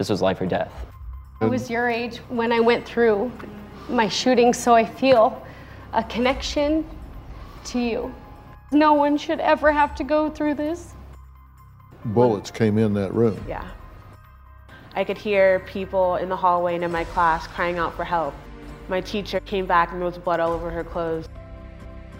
this was life or death. I was your age when I went through my shooting, so I feel a connection to you. No one should ever have to go through this. Bullets came in that room. Yeah. I could hear people in the hallway and in my class crying out for help. My teacher came back and there was blood all over her clothes.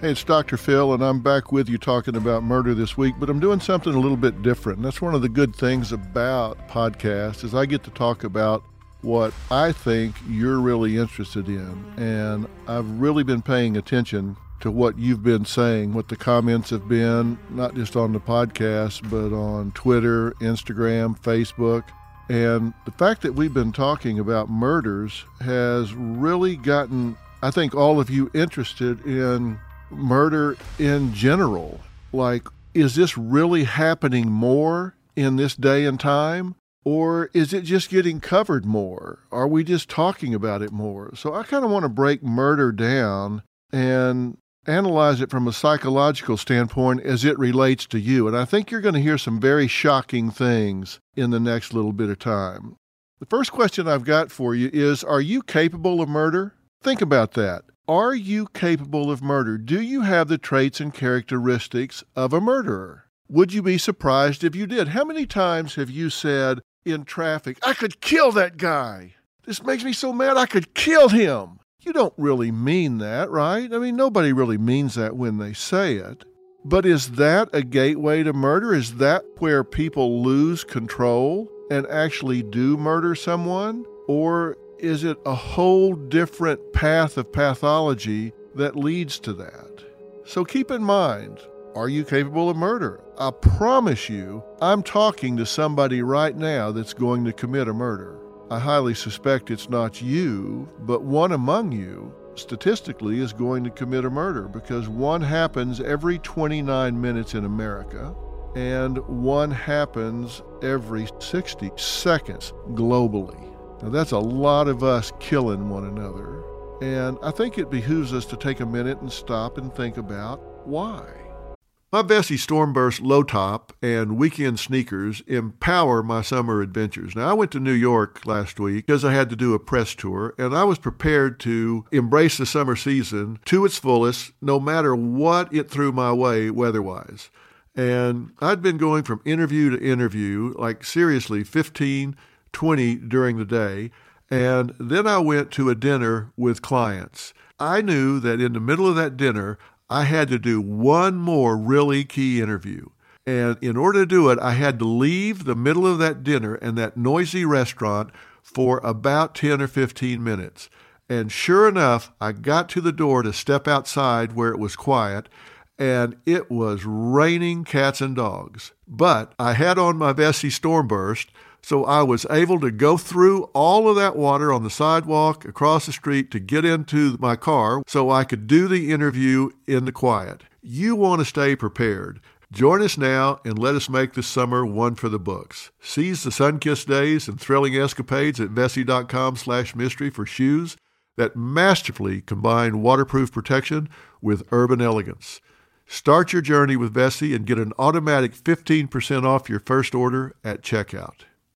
Hey, it's Dr. Phil, and I'm back with you talking about murder this week, but I'm doing something a little bit different. And that's one of the good things about podcasts is I get to talk about what I think you're really interested in. And I've really been paying attention to what you've been saying, what the comments have been, not just on the podcast, but on Twitter, Instagram, Facebook. And the fact that we've been talking about murders has really gotten, I think, all of you interested in murder in general. Like, is this really happening more in this day and time? Or is it just getting covered more? Are we just talking about it more? So I kind of want to break murder down and analyze it from a psychological standpoint as it relates to you. And I think you're going to hear some very shocking things in the next little bit of time. The first question I've got for you is Are you capable of murder? Think about that. Are you capable of murder? Do you have the traits and characteristics of a murderer? Would you be surprised if you did? How many times have you said in traffic, I could kill that guy? This makes me so mad, I could kill him. You don't really mean that, right? I mean, nobody really means that when they say it. But is that a gateway to murder? Is that where people lose control and actually do murder someone? Or is it a whole different path of pathology that leads to that? So keep in mind are you capable of murder? I promise you, I'm talking to somebody right now that's going to commit a murder. I highly suspect it's not you, but one among you statistically is going to commit a murder because one happens every 29 minutes in America and one happens every 60 seconds globally. Now, that's a lot of us killing one another. And I think it behooves us to take a minute and stop and think about why. My Vessi Stormburst low top and weekend sneakers empower my summer adventures. Now, I went to New York last week because I had to do a press tour, and I was prepared to embrace the summer season to its fullest, no matter what it threw my way weatherwise. And I'd been going from interview to interview, like seriously, 15 20 during the day. And then I went to a dinner with clients. I knew that in the middle of that dinner, I had to do one more really key interview. And in order to do it, I had to leave the middle of that dinner and that noisy restaurant for about 10 or 15 minutes. And sure enough, I got to the door to step outside where it was quiet, and it was raining cats and dogs. But I had on my Vessi Stormburst, so I was able to go through all of that water on the sidewalk across the street to get into my car so I could do the interview in the quiet. You want to stay prepared. Join us now and let us make this summer one for the books. Seize the sun-kissed days and thrilling escapades at Vessi.com slash mystery for shoes that masterfully combine waterproof protection with urban elegance. Start your journey with Vessi and get an automatic 15% off your first order at checkout.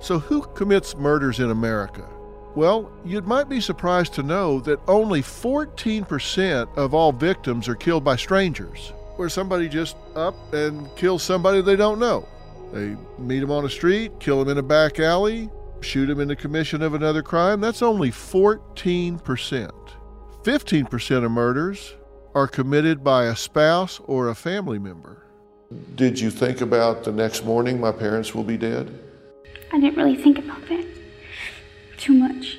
So, who commits murders in America? Well, you might be surprised to know that only 14% of all victims are killed by strangers, where somebody just up and kills somebody they don't know. They meet them on a street, kill them in a back alley, shoot them in the commission of another crime. That's only 14%. 15% of murders are committed by a spouse or a family member. Did you think about the next morning my parents will be dead? I didn't really think about that too much.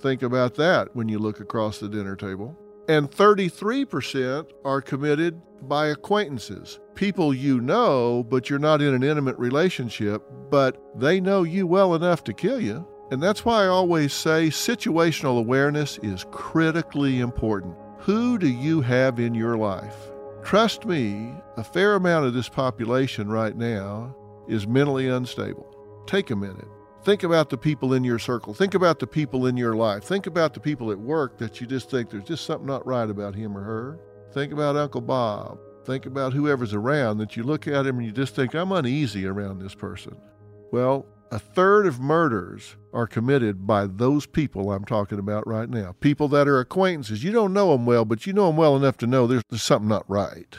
Think about that when you look across the dinner table. And 33% are committed by acquaintances, people you know, but you're not in an intimate relationship, but they know you well enough to kill you. And that's why I always say situational awareness is critically important. Who do you have in your life? Trust me, a fair amount of this population right now is mentally unstable. Take a minute. Think about the people in your circle. Think about the people in your life. Think about the people at work that you just think there's just something not right about him or her. Think about Uncle Bob. Think about whoever's around that you look at him and you just think, I'm uneasy around this person. Well, a third of murders are committed by those people I'm talking about right now. People that are acquaintances. You don't know them well, but you know them well enough to know there's, there's something not right.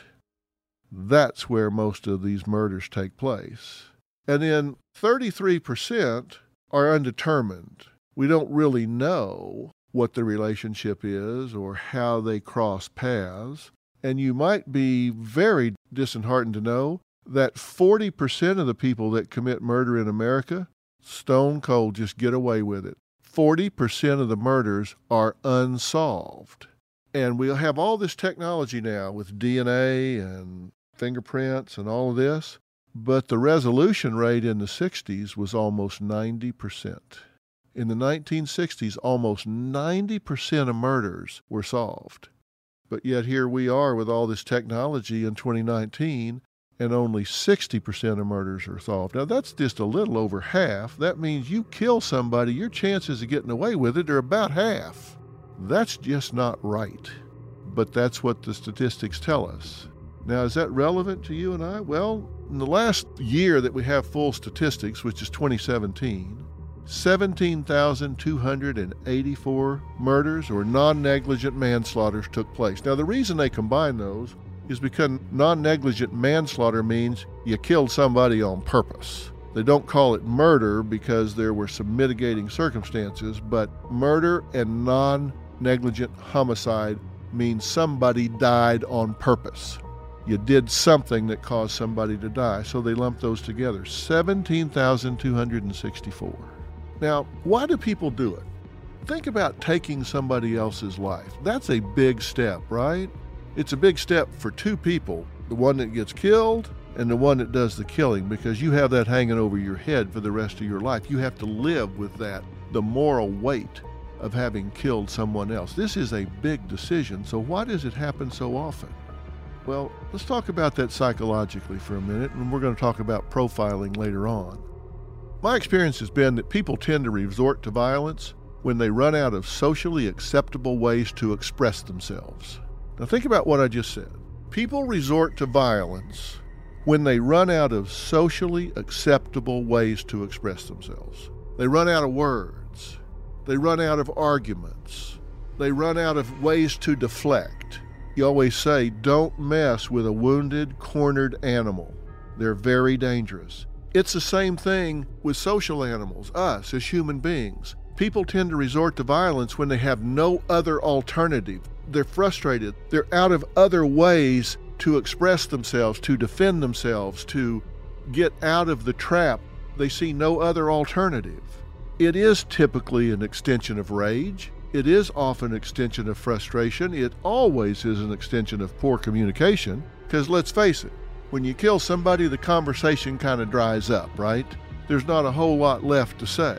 That's where most of these murders take place. And then 33% are undetermined. We don't really know what the relationship is or how they cross paths. And you might be very disheartened to know that 40% of the people that commit murder in America, stone cold, just get away with it. 40% of the murders are unsolved. And we'll have all this technology now with DNA and fingerprints and all of this, but the resolution rate in the 60s was almost 90%. In the 1960s, almost 90% of murders were solved. But yet here we are with all this technology in 2019, and only 60% of murders are solved. Now, that's just a little over half. That means you kill somebody, your chances of getting away with it are about half. That's just not right. But that's what the statistics tell us. Now, is that relevant to you and I? Well, in the last year that we have full statistics, which is 2017, 17,284 murders or non negligent manslaughters took place. Now, the reason they combine those is because non negligent manslaughter means you killed somebody on purpose. They don't call it murder because there were some mitigating circumstances, but murder and non negligent homicide means somebody died on purpose. You did something that caused somebody to die, so they lump those together 17,264. Now, why do people do it? Think about taking somebody else's life. That's a big step, right? It's a big step for two people the one that gets killed and the one that does the killing because you have that hanging over your head for the rest of your life. You have to live with that, the moral weight of having killed someone else. This is a big decision, so why does it happen so often? Well, let's talk about that psychologically for a minute, and we're going to talk about profiling later on. My experience has been that people tend to resort to violence when they run out of socially acceptable ways to express themselves. Now, think about what I just said. People resort to violence when they run out of socially acceptable ways to express themselves. They run out of words, they run out of arguments, they run out of ways to deflect. You always say, don't mess with a wounded, cornered animal. They're very dangerous. It's the same thing with social animals, us as human beings. People tend to resort to violence when they have no other alternative. They're frustrated. They're out of other ways to express themselves, to defend themselves, to get out of the trap. They see no other alternative. It is typically an extension of rage. It is often an extension of frustration. It always is an extension of poor communication. Because let's face it, when you kill somebody, the conversation kind of dries up, right? There's not a whole lot left to say.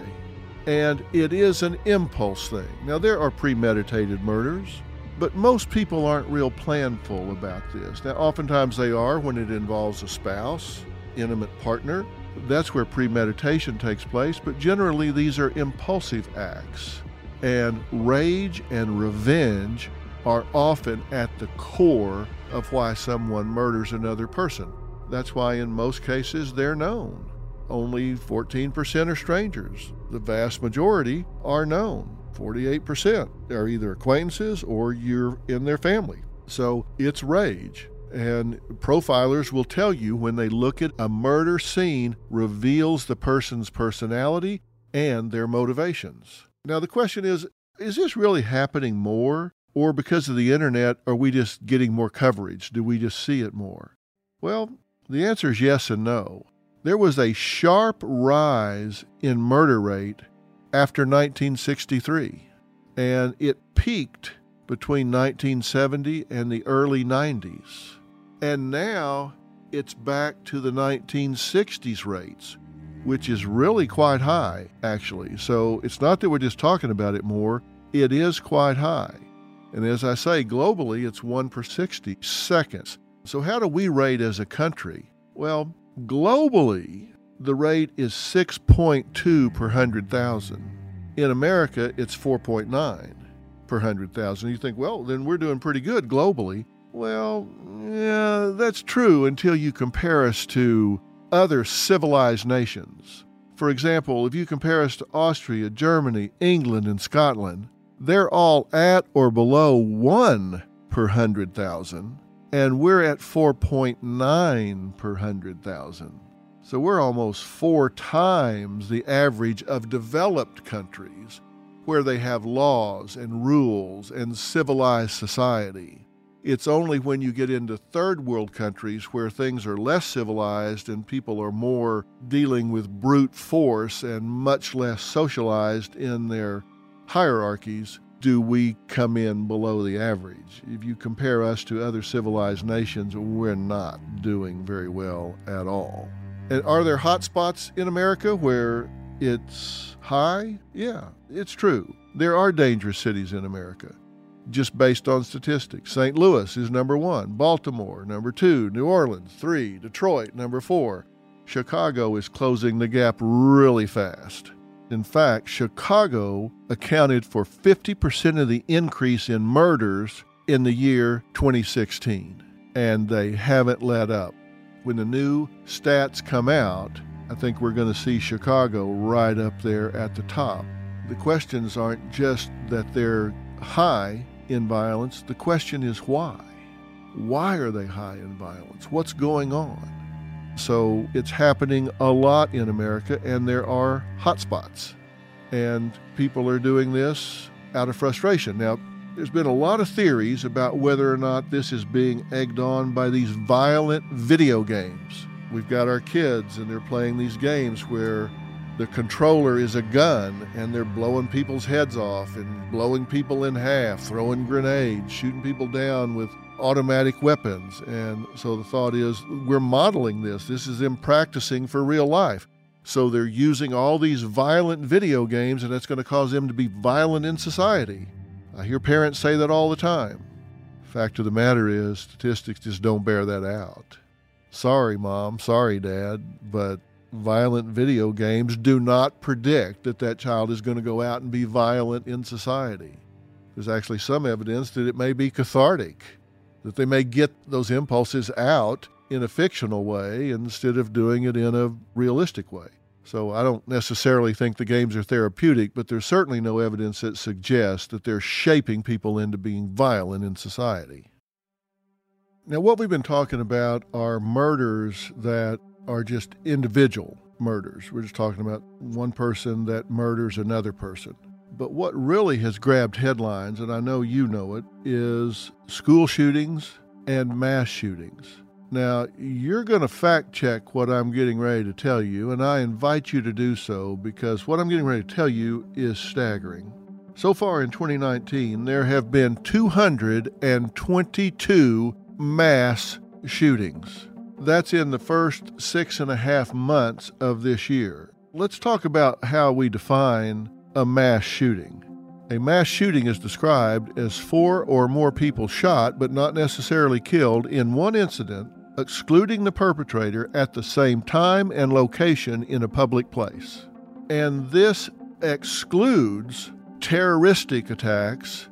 And it is an impulse thing. Now, there are premeditated murders, but most people aren't real planful about this. Now, oftentimes they are when it involves a spouse, intimate partner. That's where premeditation takes place, but generally these are impulsive acts. And rage and revenge are often at the core of why someone murders another person. That's why, in most cases, they're known. Only 14% are strangers. The vast majority are known. 48% are either acquaintances or you're in their family. So it's rage. And profilers will tell you when they look at a murder scene reveals the person's personality and their motivations. Now, the question is is this really happening more? Or because of the internet, are we just getting more coverage? Do we just see it more? Well, the answer is yes and no. There was a sharp rise in murder rate after 1963, and it peaked between 1970 and the early 90s. And now it's back to the 1960s rates, which is really quite high, actually. So it's not that we're just talking about it more, it is quite high. And as I say, globally, it's 1 per 60 seconds. So, how do we rate as a country? Well, globally, the rate is 6.2 per 100,000. In America, it's 4.9 per 100,000. You think, well, then we're doing pretty good globally. Well, yeah, that's true until you compare us to other civilized nations. For example, if you compare us to Austria, Germany, England, and Scotland, they're all at or below 1 per 100,000, and we're at 4.9 per 100,000. So we're almost four times the average of developed countries where they have laws and rules and civilized society. It's only when you get into third world countries where things are less civilized and people are more dealing with brute force and much less socialized in their hierarchies do we come in below the average. If you compare us to other civilized nations, we're not doing very well at all. And are there hot spots in America where it's high? Yeah, it's true. There are dangerous cities in America just based on statistics. St. Louis is number one, Baltimore, number two, New Orleans, three, Detroit, number four. Chicago is closing the gap really fast. In fact, Chicago accounted for 50% of the increase in murders in the year 2016, and they haven't let up. When the new stats come out, I think we're going to see Chicago right up there at the top. The questions aren't just that they're high, in violence. The question is why? Why are they high in violence? What's going on? So it's happening a lot in America, and there are hotspots. And people are doing this out of frustration. Now, there's been a lot of theories about whether or not this is being egged on by these violent video games. We've got our kids, and they're playing these games where the controller is a gun and they're blowing people's heads off and blowing people in half, throwing grenades, shooting people down with automatic weapons. And so the thought is we're modeling this. This is them practicing for real life. So they're using all these violent video games and that's going to cause them to be violent in society. I hear parents say that all the time. Fact of the matter is, statistics just don't bear that out. Sorry, mom. Sorry, dad. But violent video games do not predict that that child is going to go out and be violent in society. There's actually some evidence that it may be cathartic, that they may get those impulses out in a fictional way instead of doing it in a realistic way. So I don't necessarily think the games are therapeutic, but there's certainly no evidence that suggests that they're shaping people into being violent in society. Now, what we've been talking about are murders that are just individual murders. We're just talking about one person that murders another person. But what really has grabbed headlines, and I know you know it, is school shootings and mass shootings. Now, you're going to fact check what I'm getting ready to tell you, and I invite you to do so because what I'm getting ready to tell you is staggering. So far in 2019, there have been 222 mass shootings. That's in the first six and a half months of this year. Let's talk about how we define a mass shooting. A mass shooting is described as four or more people shot but not necessarily killed in one incident, excluding the perpetrator at the same time and location in a public place. And this excludes terroristic attacks,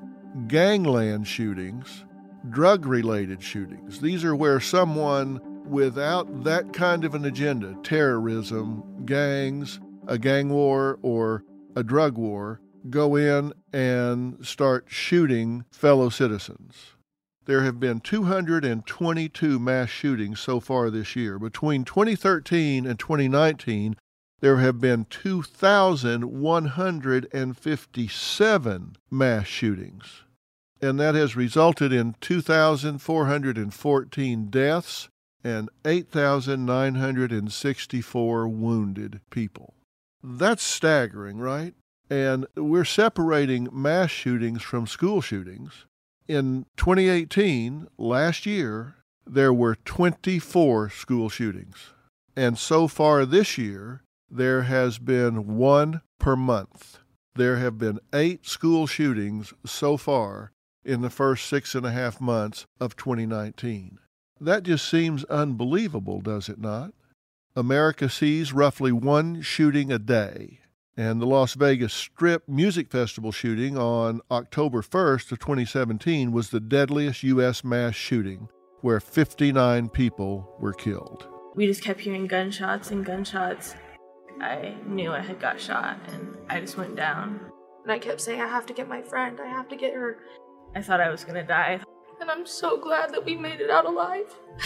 gangland shootings, drug related shootings. These are where someone without that kind of an agenda terrorism, gangs, a gang war, or a drug war go in and start shooting fellow citizens. There have been 222 mass shootings so far this year. Between 2013 and 2019, there have been 2,157 mass shootings. And that has resulted in 2,414 deaths and 8,964 wounded people. That's staggering, right? And we're separating mass shootings from school shootings. in 2018, last year, there were 24 school shootings. And so far this year, there has been one per month. There have been eight school shootings so far in the first six and a half months of 2019. That just seems unbelievable, does it not? America sees roughly one shooting a day. And the Las Vegas Strip Music Festival shooting on October 1st of 2017 was the deadliest U.S. mass shooting, where 59 people were killed. We just kept hearing gunshots and gunshots. I knew I had got shot, and I just went down. And I kept saying, I have to get my friend, I have to get her. I thought I was gonna die. And I'm so glad that we made it out alive.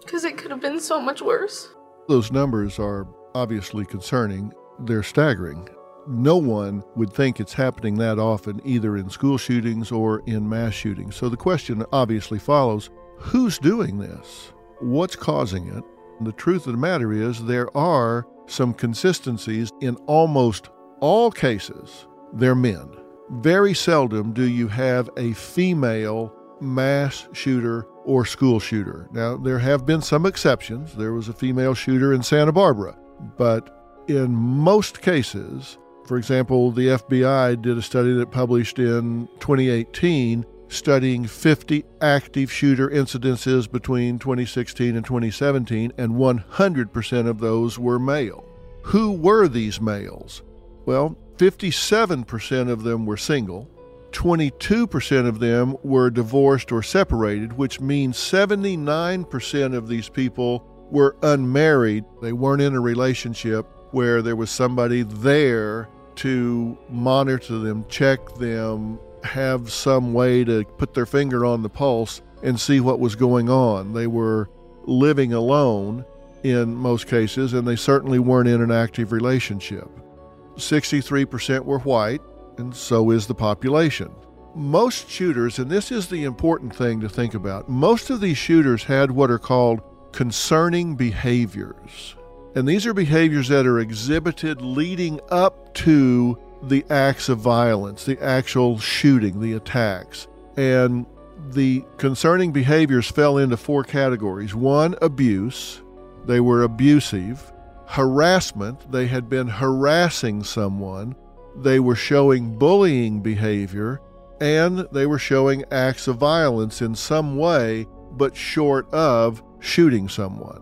Because it could have been so much worse. Those numbers are obviously concerning. They're staggering. No one would think it's happening that often, either in school shootings or in mass shootings. So the question obviously follows who's doing this? What's causing it? The truth of the matter is, there are some consistencies in almost all cases. They're men. Very seldom do you have a female mass shooter or school shooter. Now, there have been some exceptions. There was a female shooter in Santa Barbara, but in most cases, for example, the FBI did a study that published in 2018 studying 50 active shooter incidences between 2016 and 2017, and 100% of those were male. Who were these males? Well, 57% of them were single, 22% of them were divorced or separated, which means 79% of these people were unmarried. They weren't in a relationship where there was somebody there to monitor them, check them, have some way to put their finger on the pulse and see what was going on. They were living alone in most cases, and they certainly weren't in an active relationship. 63% were white, and so is the population. Most shooters, and this is the important thing to think about, most of these shooters had what are called concerning behaviors. And these are behaviors that are exhibited leading up to the acts of violence, the actual shooting, the attacks. And the concerning behaviors fell into four categories one, abuse, they were abusive, harassment, they had been harassing someone, they were showing bullying behavior, and they were showing acts of violence in some way, but short of shooting someone.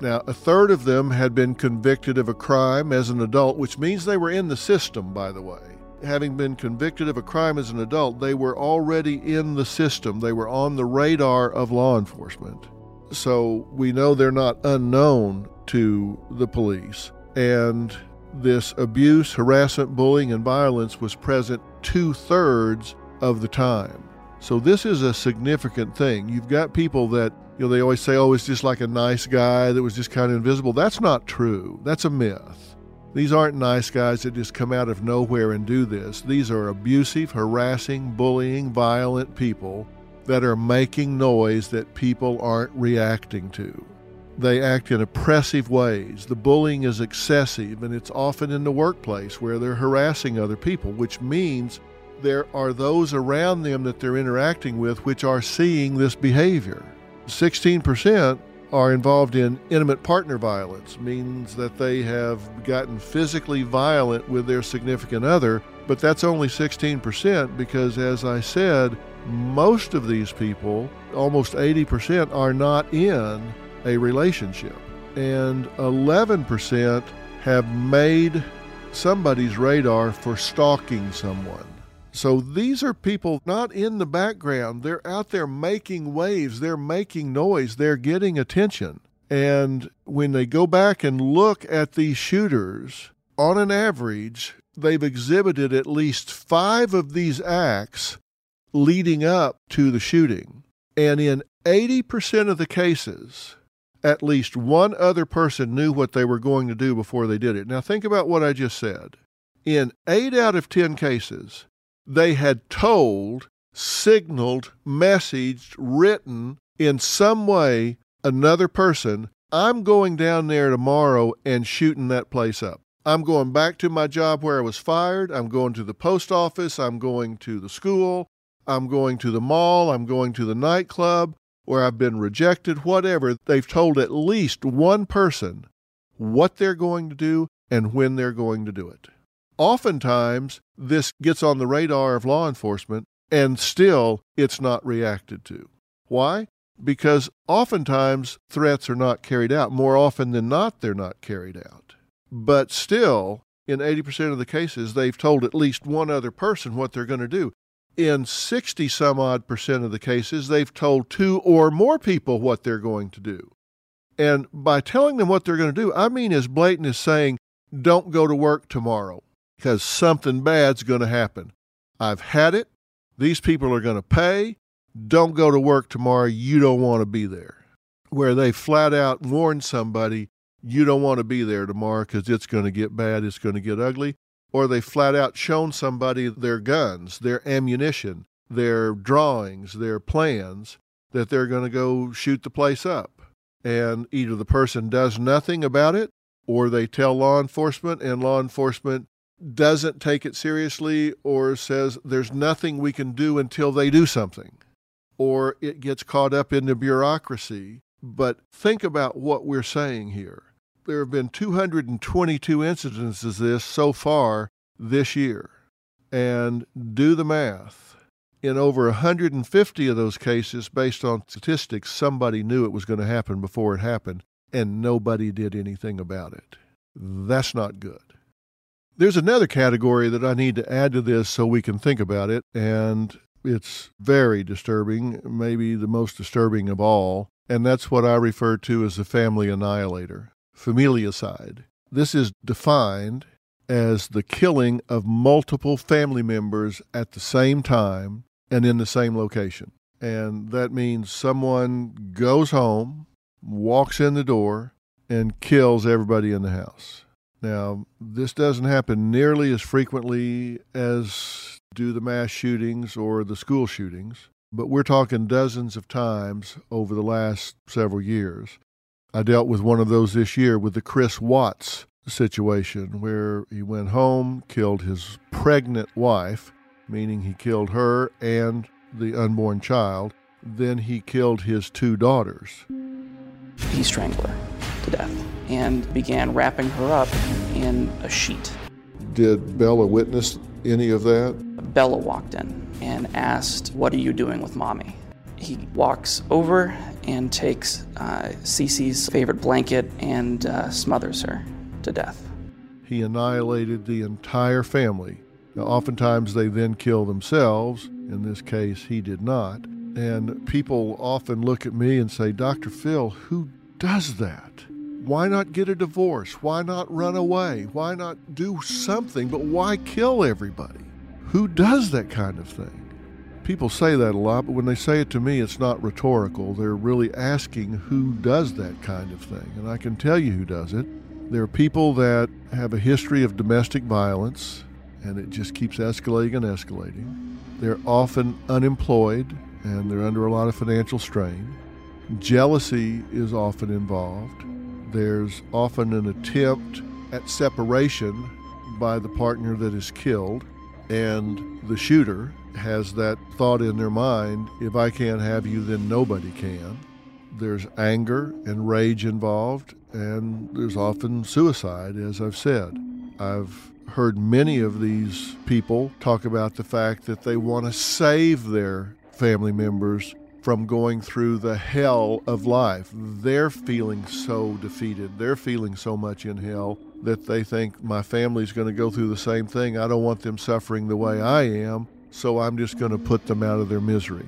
Now, a third of them had been convicted of a crime as an adult, which means they were in the system, by the way. Having been convicted of a crime as an adult, they were already in the system. They were on the radar of law enforcement. So we know they're not unknown to the police. And this abuse, harassment, bullying, and violence was present two thirds of the time. So this is a significant thing. You've got people that, you know, they always say, oh, it's just like a nice guy that was just kind of invisible. That's not true. That's a myth. These aren't nice guys that just come out of nowhere and do this. These are abusive, harassing, bullying, violent people that are making noise that people aren't reacting to. They act in oppressive ways. The bullying is excessive, and it's often in the workplace where they're harassing other people, which means there are those around them that they're interacting with which are seeing this behavior. 16% are involved in intimate partner violence, means that they have gotten physically violent with their significant other, but that's only 16% because, as I said, most of these people, almost 80%, are not in a relationship. And 11% have made somebody's radar for stalking someone. So these are people not in the background. They're out there making waves, they're making noise, they're getting attention. And when they go back and look at these shooters, on an average, they've exhibited at least five of these acts leading up to the shooting. And in 80% of the cases, at least one other person knew what they were going to do before they did it. Now, think about what I just said. In eight out of 10 cases, they had told, signaled, messaged, written in some way another person, I'm going down there tomorrow and shooting that place up. I'm going back to my job where I was fired. I'm going to the post office. I'm going to the school. I'm going to the mall, I'm going to the nightclub, or I've been rejected, whatever. They've told at least one person what they're going to do and when they're going to do it. Oftentimes, this gets on the radar of law enforcement and still it's not reacted to. Why? Because oftentimes threats are not carried out. More often than not, they're not carried out. But still, in 80% of the cases, they've told at least one other person what they're going to do. In 60 some odd percent of the cases, they've told two or more people what they're going to do. And by telling them what they're going to do, I mean as blatant as saying, don't go to work tomorrow because something bad's going to happen. I've had it. These people are going to pay. Don't go to work tomorrow. You don't want to be there. Where they flat out warn somebody, you don't want to be there tomorrow because it's going to get bad, it's going to get ugly. Or they flat out shown somebody their guns, their ammunition, their drawings, their plans that they're going to go shoot the place up. And either the person does nothing about it or they tell law enforcement and law enforcement doesn't take it seriously or says there's nothing we can do until they do something or it gets caught up in the bureaucracy. But think about what we're saying here. There have been 222 incidents of this so far this year. And do the math. In over 150 of those cases, based on statistics, somebody knew it was going to happen before it happened, and nobody did anything about it. That's not good. There's another category that I need to add to this so we can think about it, and it's very disturbing, maybe the most disturbing of all, and that's what I refer to as the family annihilator, familicide. This is defined as the killing of multiple family members at the same time and in the same location. And that means someone goes home, walks in the door, and kills everybody in the house. Now, this doesn't happen nearly as frequently as do the mass shootings or the school shootings, but we're talking dozens of times over the last several years. I dealt with one of those this year with the Chris Watts situation where he went home, killed his pregnant wife, meaning he killed her and the unborn child. Then he killed his two daughters. He strangled her to death and began wrapping her up in a sheet. Did Bella witness any of that? Bella walked in and asked, What are you doing with mommy? He walks over and takes uh, Cece's favorite blanket and uh, smothers her to death. He annihilated the entire family. Now, oftentimes they then kill themselves. In this case, he did not. And people often look at me and say, Dr. Phil, who does that? Why not get a divorce? Why not run away? Why not do something? But why kill everybody? Who does that kind of thing? People say that a lot, but when they say it to me, it's not rhetorical. They're really asking who does that kind of thing. And I can tell you who does it. There are people that have a history of domestic violence, and it just keeps escalating and escalating. They're often unemployed, and they're under a lot of financial strain. Jealousy is often involved. There's often an attempt at separation by the partner that is killed, and the shooter has that thought in their mind if I can't have you, then nobody can. There's anger and rage involved, and there's often suicide, as I've said. I've heard many of these people talk about the fact that they want to save their family members from going through the hell of life. They're feeling so defeated. They're feeling so much in hell that they think my family's going to go through the same thing. I don't want them suffering the way I am, so I'm just going to put them out of their misery.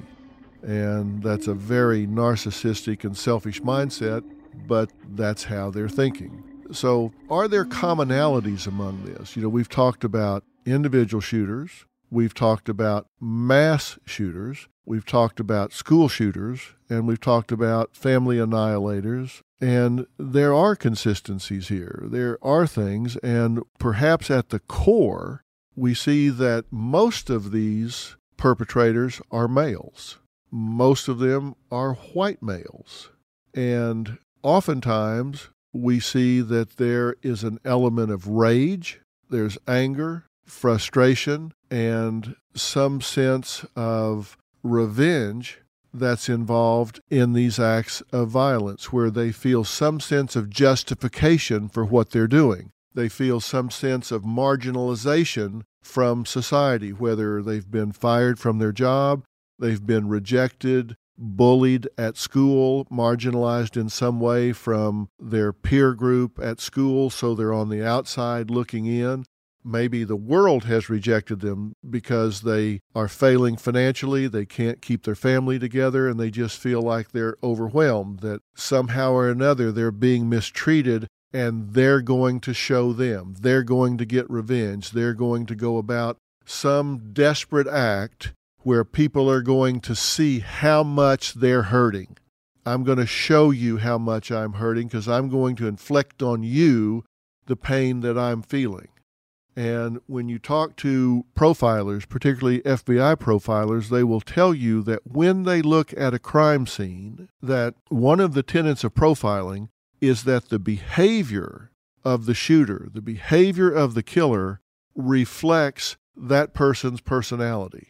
And that's a very narcissistic and selfish mindset, but that's how they're thinking. So, are there commonalities among this? You know, we've talked about individual shooters, we've talked about mass shooters, we've talked about school shooters, and we've talked about family annihilators. And there are consistencies here. There are things, and perhaps at the core, we see that most of these perpetrators are males. Most of them are white males. And oftentimes we see that there is an element of rage, there's anger, frustration, and some sense of revenge that's involved in these acts of violence, where they feel some sense of justification for what they're doing. They feel some sense of marginalization from society, whether they've been fired from their job, they've been rejected, bullied at school, marginalized in some way from their peer group at school, so they're on the outside looking in. Maybe the world has rejected them because they are failing financially, they can't keep their family together, and they just feel like they're overwhelmed, that somehow or another they're being mistreated and they're going to show them. They're going to get revenge. They're going to go about some desperate act where people are going to see how much they're hurting. I'm going to show you how much I'm hurting because I'm going to inflict on you the pain that I'm feeling. And when you talk to profilers, particularly FBI profilers, they will tell you that when they look at a crime scene, that one of the tenets of profiling is that the behavior of the shooter, the behavior of the killer reflects that person's personality.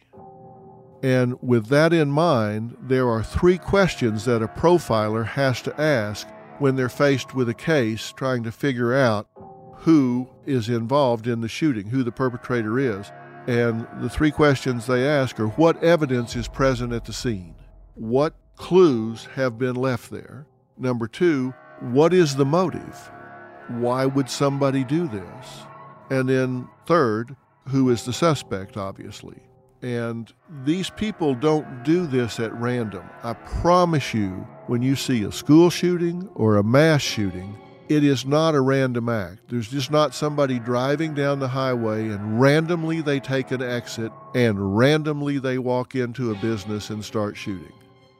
And with that in mind, there are three questions that a profiler has to ask when they're faced with a case trying to figure out who is involved in the shooting, who the perpetrator is. And the three questions they ask are what evidence is present at the scene? What clues have been left there? Number two, what is the motive? Why would somebody do this? And then, third, who is the suspect, obviously. And these people don't do this at random. I promise you, when you see a school shooting or a mass shooting, it is not a random act. There's just not somebody driving down the highway and randomly they take an exit and randomly they walk into a business and start shooting.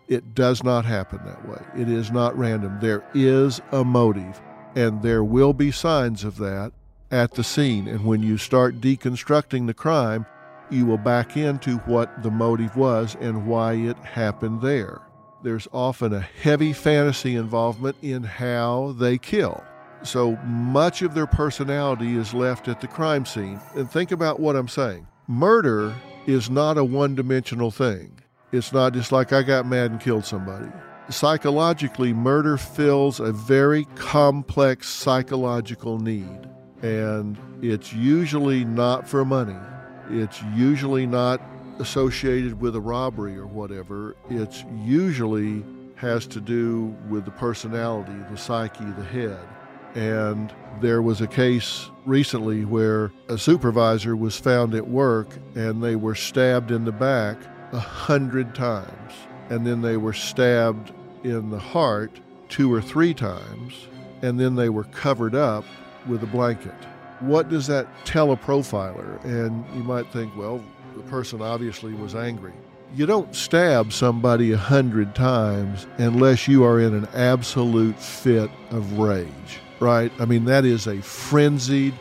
It does not happen that way. It is not random. There is a motive, and there will be signs of that at the scene. And when you start deconstructing the crime, you will back into what the motive was and why it happened there there's often a heavy fantasy involvement in how they kill. So much of their personality is left at the crime scene. And think about what I'm saying murder is not a one dimensional thing. It's not just like I got mad and killed somebody. Psychologically, murder fills a very complex psychological need. And it's usually not for money. It's usually not associated with a robbery or whatever, it's usually has to do with the personality, the psyche, the head. And there was a case recently where a supervisor was found at work and they were stabbed in the back a hundred times. And then they were stabbed in the heart two or three times. And then they were covered up with a blanket. What does that tell a profiler? And you might think, well, the person obviously was angry. You don't stab somebody a hundred times unless you are in an absolute fit of rage, right? I mean, that is a frenzied,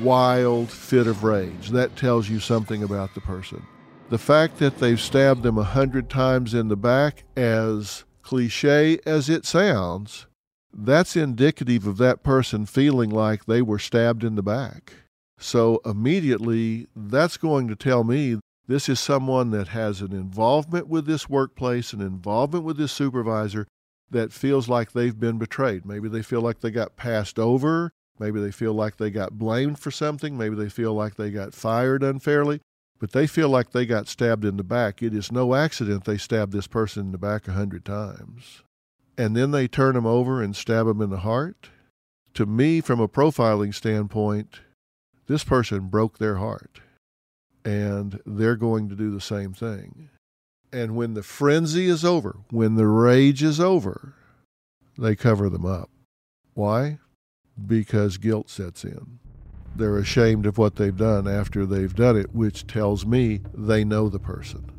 wild fit of rage. That tells you something about the person. The fact that they've stabbed them a hundred times in the back, as cliche as it sounds, that's indicative of that person feeling like they were stabbed in the back. So immediately, that's going to tell me this is someone that has an involvement with this workplace, an involvement with this supervisor that feels like they've been betrayed. Maybe they feel like they got passed over. Maybe they feel like they got blamed for something. Maybe they feel like they got fired unfairly. But they feel like they got stabbed in the back. It is no accident they stabbed this person in the back a hundred times. And then they turn them over and stab them in the heart. To me, from a profiling standpoint, this person broke their heart, and they're going to do the same thing. And when the frenzy is over, when the rage is over, they cover them up. Why? Because guilt sets in. They're ashamed of what they've done after they've done it, which tells me they know the person.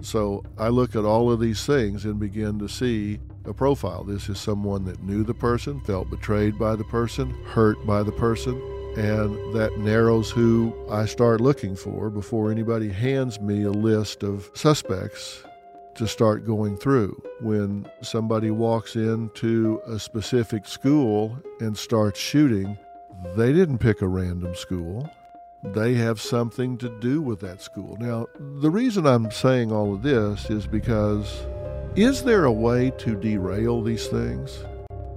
So I look at all of these things and begin to see a profile. This is someone that knew the person, felt betrayed by the person, hurt by the person, and that narrows who I start looking for before anybody hands me a list of suspects to start going through. When somebody walks into a specific school and starts shooting, they didn't pick a random school. they have something to do with that school. Now, the reason I'm saying all of this is because is there a way to derail these things?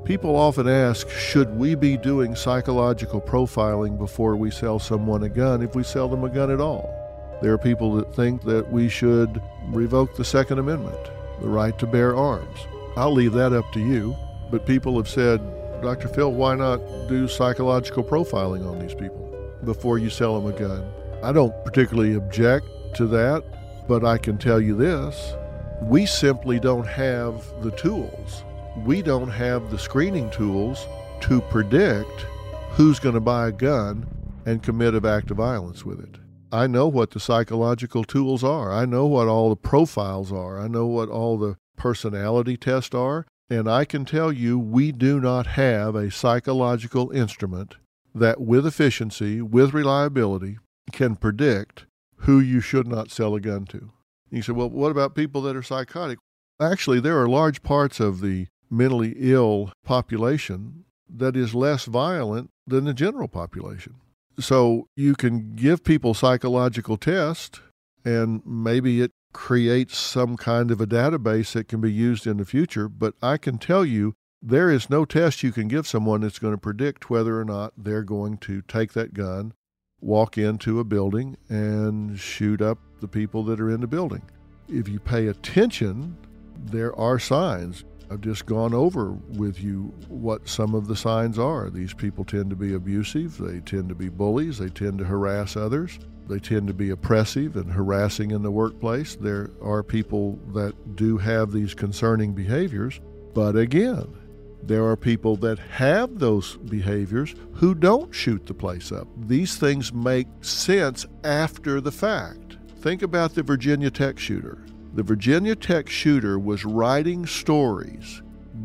People often ask, should we be doing psychological profiling before we sell someone a gun if we sell them a gun at all? There are people that think that we should revoke the Second Amendment, the right to bear arms. I'll leave that up to you, but people have said, Dr. Phil, why not do psychological profiling on these people before you sell them a gun? I don't particularly object to that, but I can tell you this we simply don't have the tools we don't have the screening tools to predict who's going to buy a gun and commit an act of violence with it. I know what the psychological tools are. I know what all the profiles are. I know what all the personality tests are. And I can tell you, we do not have a psychological instrument that, with efficiency, with reliability, can predict who you should not sell a gun to. You say, well, what about people that are psychotic? Actually, there are large parts of the mentally ill population that is less violent than the general population. So you can give people psychological tests and maybe it creates some kind of a database that can be used in the future, but I can tell you there is no test you can give someone that's going to predict whether or not they're going to take that gun, walk into a building and shoot up the people that are in the building. If you pay attention, there are signs. I've just gone over with you what some of the signs are. These people tend to be abusive, they tend to be bullies, they tend to harass others, they tend to be oppressive and harassing in the workplace. There are people that do have these concerning behaviors, but again, there are people that have those behaviors who don't shoot the place up. These things make sense after the fact. Think about the Virginia Tech shooter. The Virginia Tech shooter was writing stories,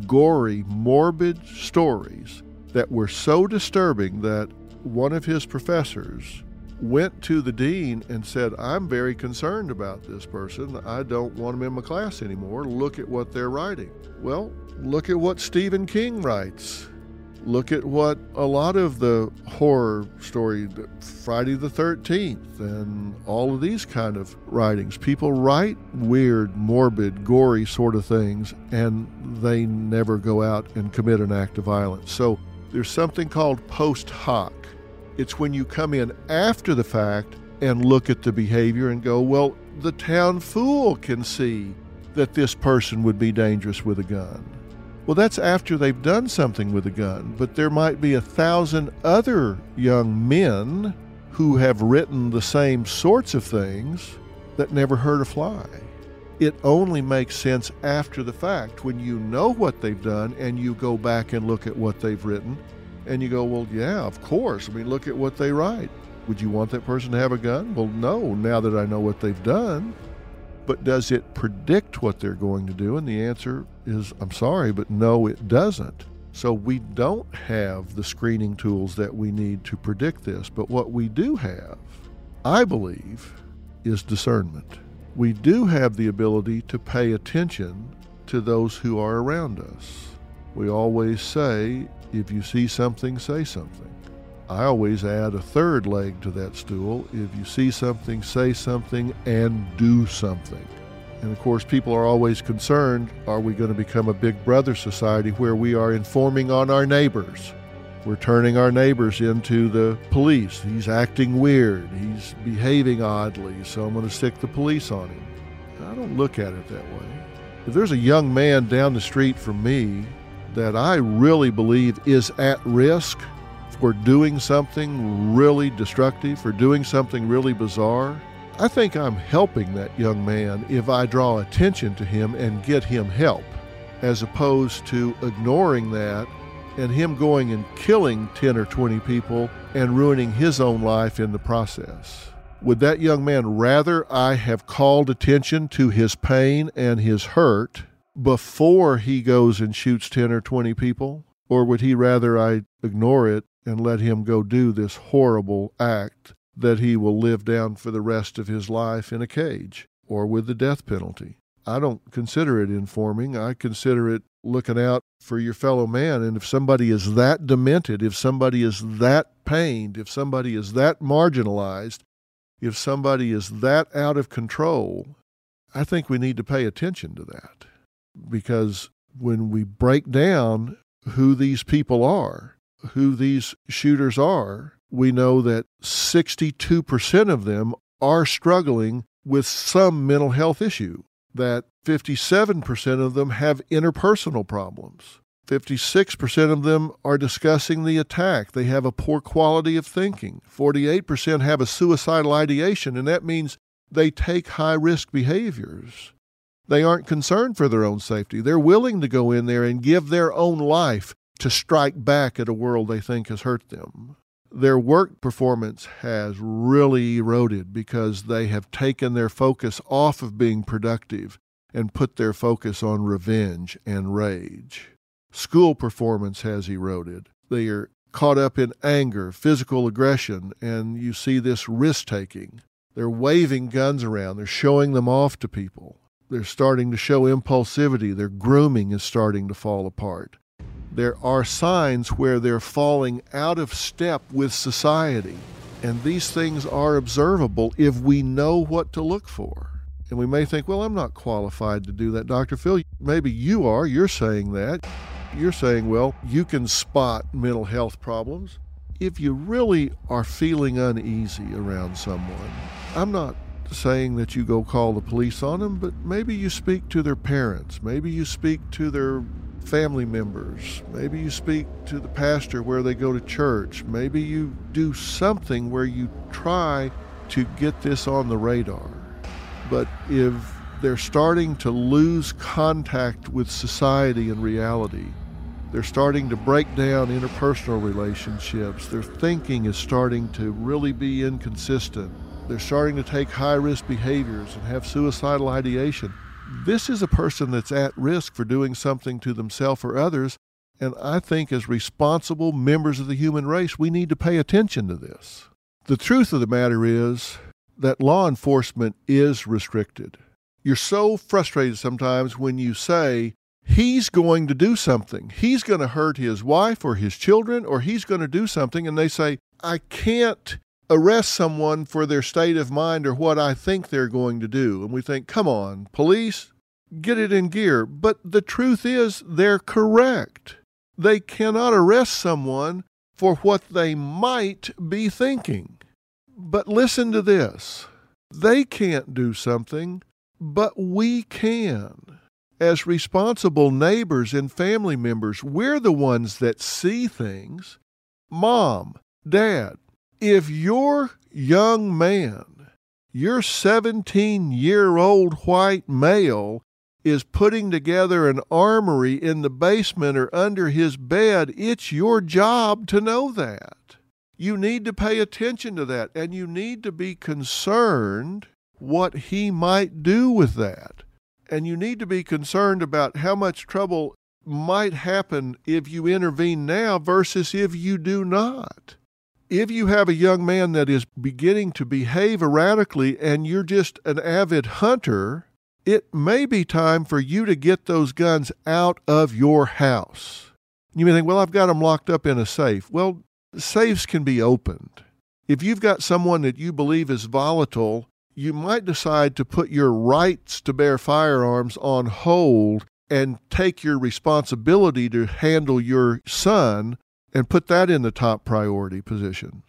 gory, morbid stories, that were so disturbing that one of his professors went to the dean and said, I'm very concerned about this person. I don't want him in my class anymore. Look at what they're writing. Well, look at what Stephen King writes. Look at what a lot of the horror story, Friday the 13th, and all of these kind of writings. People write weird, morbid, gory sort of things, and they never go out and commit an act of violence. So there's something called post hoc. It's when you come in after the fact and look at the behavior and go, well, the town fool can see that this person would be dangerous with a gun well, that's after they've done something with a gun, but there might be a thousand other young men who have written the same sorts of things that never hurt a fly. It only makes sense after the fact when you know what they've done and you go back and look at what they've written and you go, well, yeah, of course. I mean, look at what they write. Would you want that person to have a gun? Well, no, now that I know what they've done. But does it predict what they're going to do? And the answer is I'm sorry, but no, it doesn't. So we don't have the screening tools that we need to predict this. But what we do have, I believe, is discernment. We do have the ability to pay attention to those who are around us. We always say, if you see something, say something. I always add a third leg to that stool. If you see something, say something and do something. And of course, people are always concerned are we going to become a big brother society where we are informing on our neighbors? We're turning our neighbors into the police. He's acting weird. He's behaving oddly, so I'm going to stick the police on him. I don't look at it that way. If there's a young man down the street from me that I really believe is at risk, for doing something really destructive, for doing something really bizarre, I think I'm helping that young man if I draw attention to him and get him help, as opposed to ignoring that and him going and killing 10 or 20 people and ruining his own life in the process. Would that young man rather I have called attention to his pain and his hurt before he goes and shoots 10 or 20 people? Or would he rather I ignore it and let him go do this horrible act that he will live down for the rest of his life in a cage or with the death penalty. I don't consider it informing. I consider it looking out for your fellow man. And if somebody is that demented, if somebody is that pained, if somebody is that marginalized, if somebody is that out of control, I think we need to pay attention to that. Because when we break down who these people are, who these shooters are, we know that 62% of them are struggling with some mental health issue, that 57% of them have interpersonal problems. 56% of them are discussing the attack. They have a poor quality of thinking. 48% have a suicidal ideation, and that means they take high risk behaviors. They aren't concerned for their own safety. They're willing to go in there and give their own life to strike back at a world they think has hurt them. Their work performance has really eroded because they have taken their focus off of being productive and put their focus on revenge and rage. School performance has eroded. They are caught up in anger, physical aggression, and you see this risk taking. They're waving guns around, they're showing them off to people. They're starting to show impulsivity. Their grooming is starting to fall apart. There are signs where they're falling out of step with society. And these things are observable if we know what to look for. And we may think, well, I'm not qualified to do that, Dr. Phil. Maybe you are. You're saying that. You're saying, well, you can spot mental health problems. If you really are feeling uneasy around someone, I'm not saying that you go call the police on them, but maybe you speak to their parents. Maybe you speak to their family members. Maybe you speak to the pastor where they go to church. Maybe you do something where you try to get this on the radar. But if they're starting to lose contact with society and reality, they're starting to break down interpersonal relationships. Their thinking is starting to really be inconsistent. They're starting to take high risk behaviors and have suicidal ideation. This is a person that's at risk for doing something to themselves or others. And I think, as responsible members of the human race, we need to pay attention to this. The truth of the matter is that law enforcement is restricted. You're so frustrated sometimes when you say, he's going to do something. He's going to hurt his wife or his children, or he's going to do something. And they say, I can't arrest someone for their state of mind or what I think they're going to do. And we think, come on, police, get it in gear. But the truth is, they're correct. They cannot arrest someone for what they might be thinking. But listen to this they can't do something, but we can. As responsible neighbors and family members, we're the ones that see things. Mom, Dad, if your young man, your 17 year old white male, is putting together an armory in the basement or under his bed, it's your job to know that. You need to pay attention to that and you need to be concerned what he might do with that. And you need to be concerned about how much trouble might happen if you intervene now versus if you do not if you have a young man that is beginning to behave erratically and you're just an avid hunter, it may be time for you to get those guns out of your house. You may think, well, I've got them locked up in a safe. Well, safes can be opened. If you've got someone that you believe is volatile, you might decide to put your rights to bear firearms on hold and take your responsibility to handle your son and put that in the top priority position.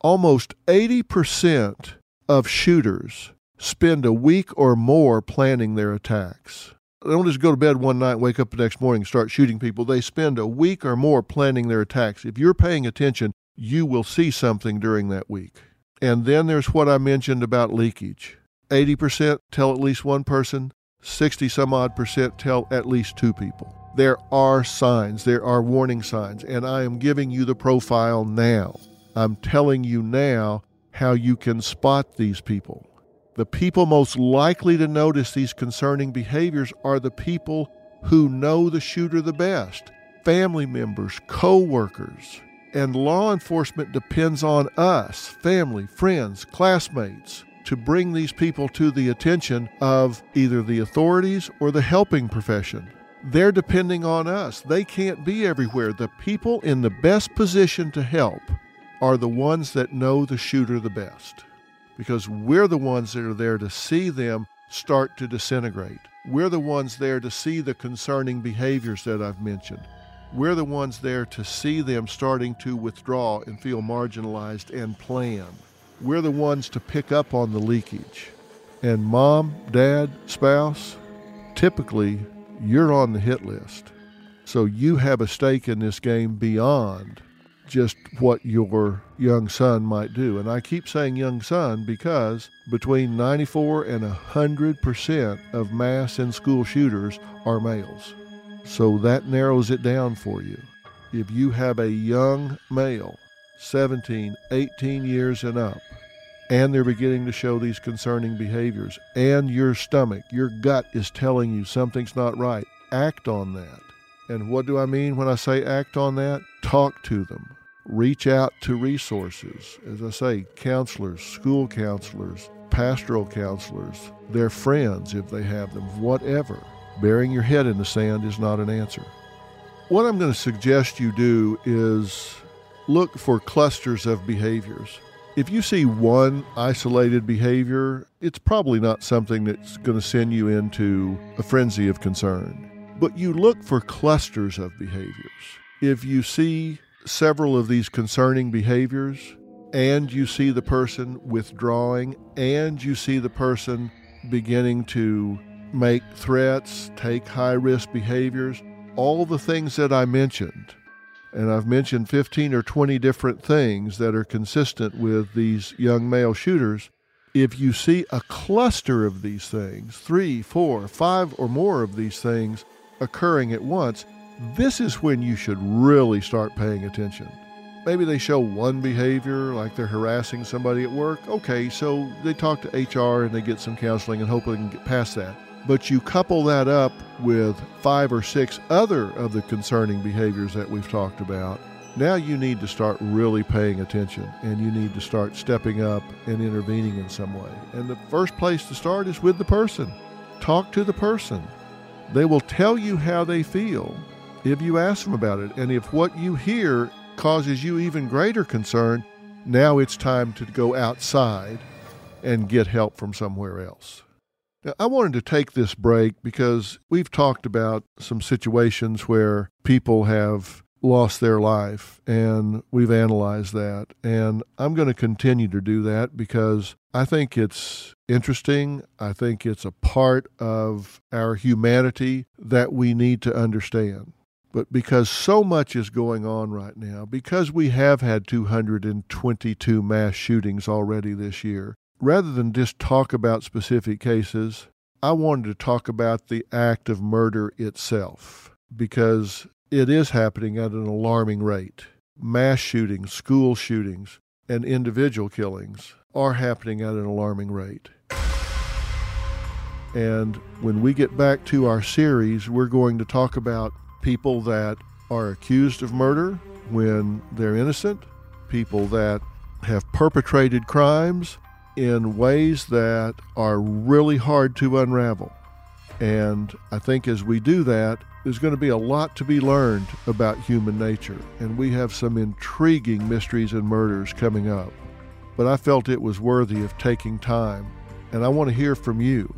Almost 80% of shooters spend a week or more planning their attacks. They don't just go to bed one night, wake up the next morning, start shooting people. They spend a week or more planning their attacks. If you're paying attention, you will see something during that week. And then there's what I mentioned about leakage 80% tell at least one person, 60 some odd percent tell at least two people. There are signs, there are warning signs, and I am giving you the profile now. I'm telling you now how you can spot these people. The people most likely to notice these concerning behaviors are the people who know the shooter the best family members, co workers. And law enforcement depends on us, family, friends, classmates, to bring these people to the attention of either the authorities or the helping profession. They're depending on us. They can't be everywhere. The people in the best position to help are the ones that know the shooter the best because we're the ones that are there to see them start to disintegrate. We're the ones there to see the concerning behaviors that I've mentioned. We're the ones there to see them starting to withdraw and feel marginalized and plan. We're the ones to pick up on the leakage. And mom, dad, spouse, typically you're on the hit list. So you have a stake in this game beyond just what your young son might do. And I keep saying young son because between 94 and 100% of mass and school shooters are males. So that narrows it down for you. If you have a young male, 17, 18 years and up, and they're beginning to show these concerning behaviors, and your stomach, your gut is telling you something's not right, act on that. And what do I mean when I say act on that? Talk to them. Reach out to resources. As I say, counselors, school counselors, pastoral counselors, their friends if they have them, whatever. Burying your head in the sand is not an answer. What I'm going to suggest you do is look for clusters of behaviors. If you see one isolated behavior, it's probably not something that's going to send you into a frenzy of concern. But you look for clusters of behaviors. If you see several of these concerning behaviors, and you see the person withdrawing, and you see the person beginning to make threats, take high risk behaviors, all the things that I mentioned, and I've mentioned 15 or 20 different things that are consistent with these young male shooters. If you see a cluster of these things, three, four, five, or more of these things occurring at once, this is when you should really start paying attention. Maybe they show one behavior, like they're harassing somebody at work. Okay, so they talk to HR and they get some counseling and hope they can get past that. But you couple that up with five or six other of the concerning behaviors that we've talked about. Now you need to start really paying attention and you need to start stepping up and intervening in some way. And the first place to start is with the person. Talk to the person. They will tell you how they feel if you ask them about it. And if what you hear causes you even greater concern, now it's time to go outside and get help from somewhere else. I wanted to take this break because we've talked about some situations where people have lost their life and we've analyzed that. And I'm going to continue to do that because I think it's interesting. I think it's a part of our humanity that we need to understand. But because so much is going on right now, because we have had 222 mass shootings already this year, rather than just talk about specific cases, I wanted to talk about the act of murder itself because it is happening at an alarming rate. Mass shootings, school shootings, and individual killings are happening at an alarming rate. And when we get back to our series, we're going to talk about people that are accused of murder when they're innocent, people that have perpetrated crimes in ways that are really hard to unravel. And I think as we do that, there's going to be a lot to be learned about human nature. And we have some intriguing mysteries and murders coming up. But I felt it was worthy of taking time. And I want to hear from you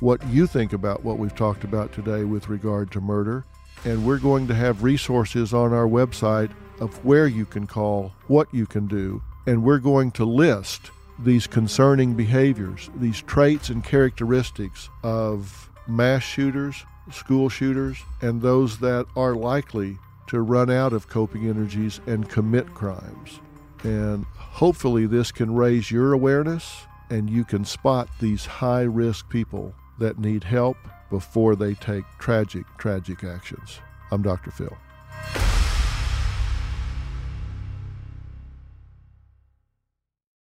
what you think about what we've talked about today with regard to murder and we're going to have resources on our website of where you can call, what you can do, and we're going to list these concerning behaviors, these traits and characteristics of mass shooters, school shooters, and those that are likely to run out of coping energies and commit crimes. And hopefully, this can raise your awareness and you can spot these high risk people that need help before they take tragic, tragic actions. I'm Dr. Phil.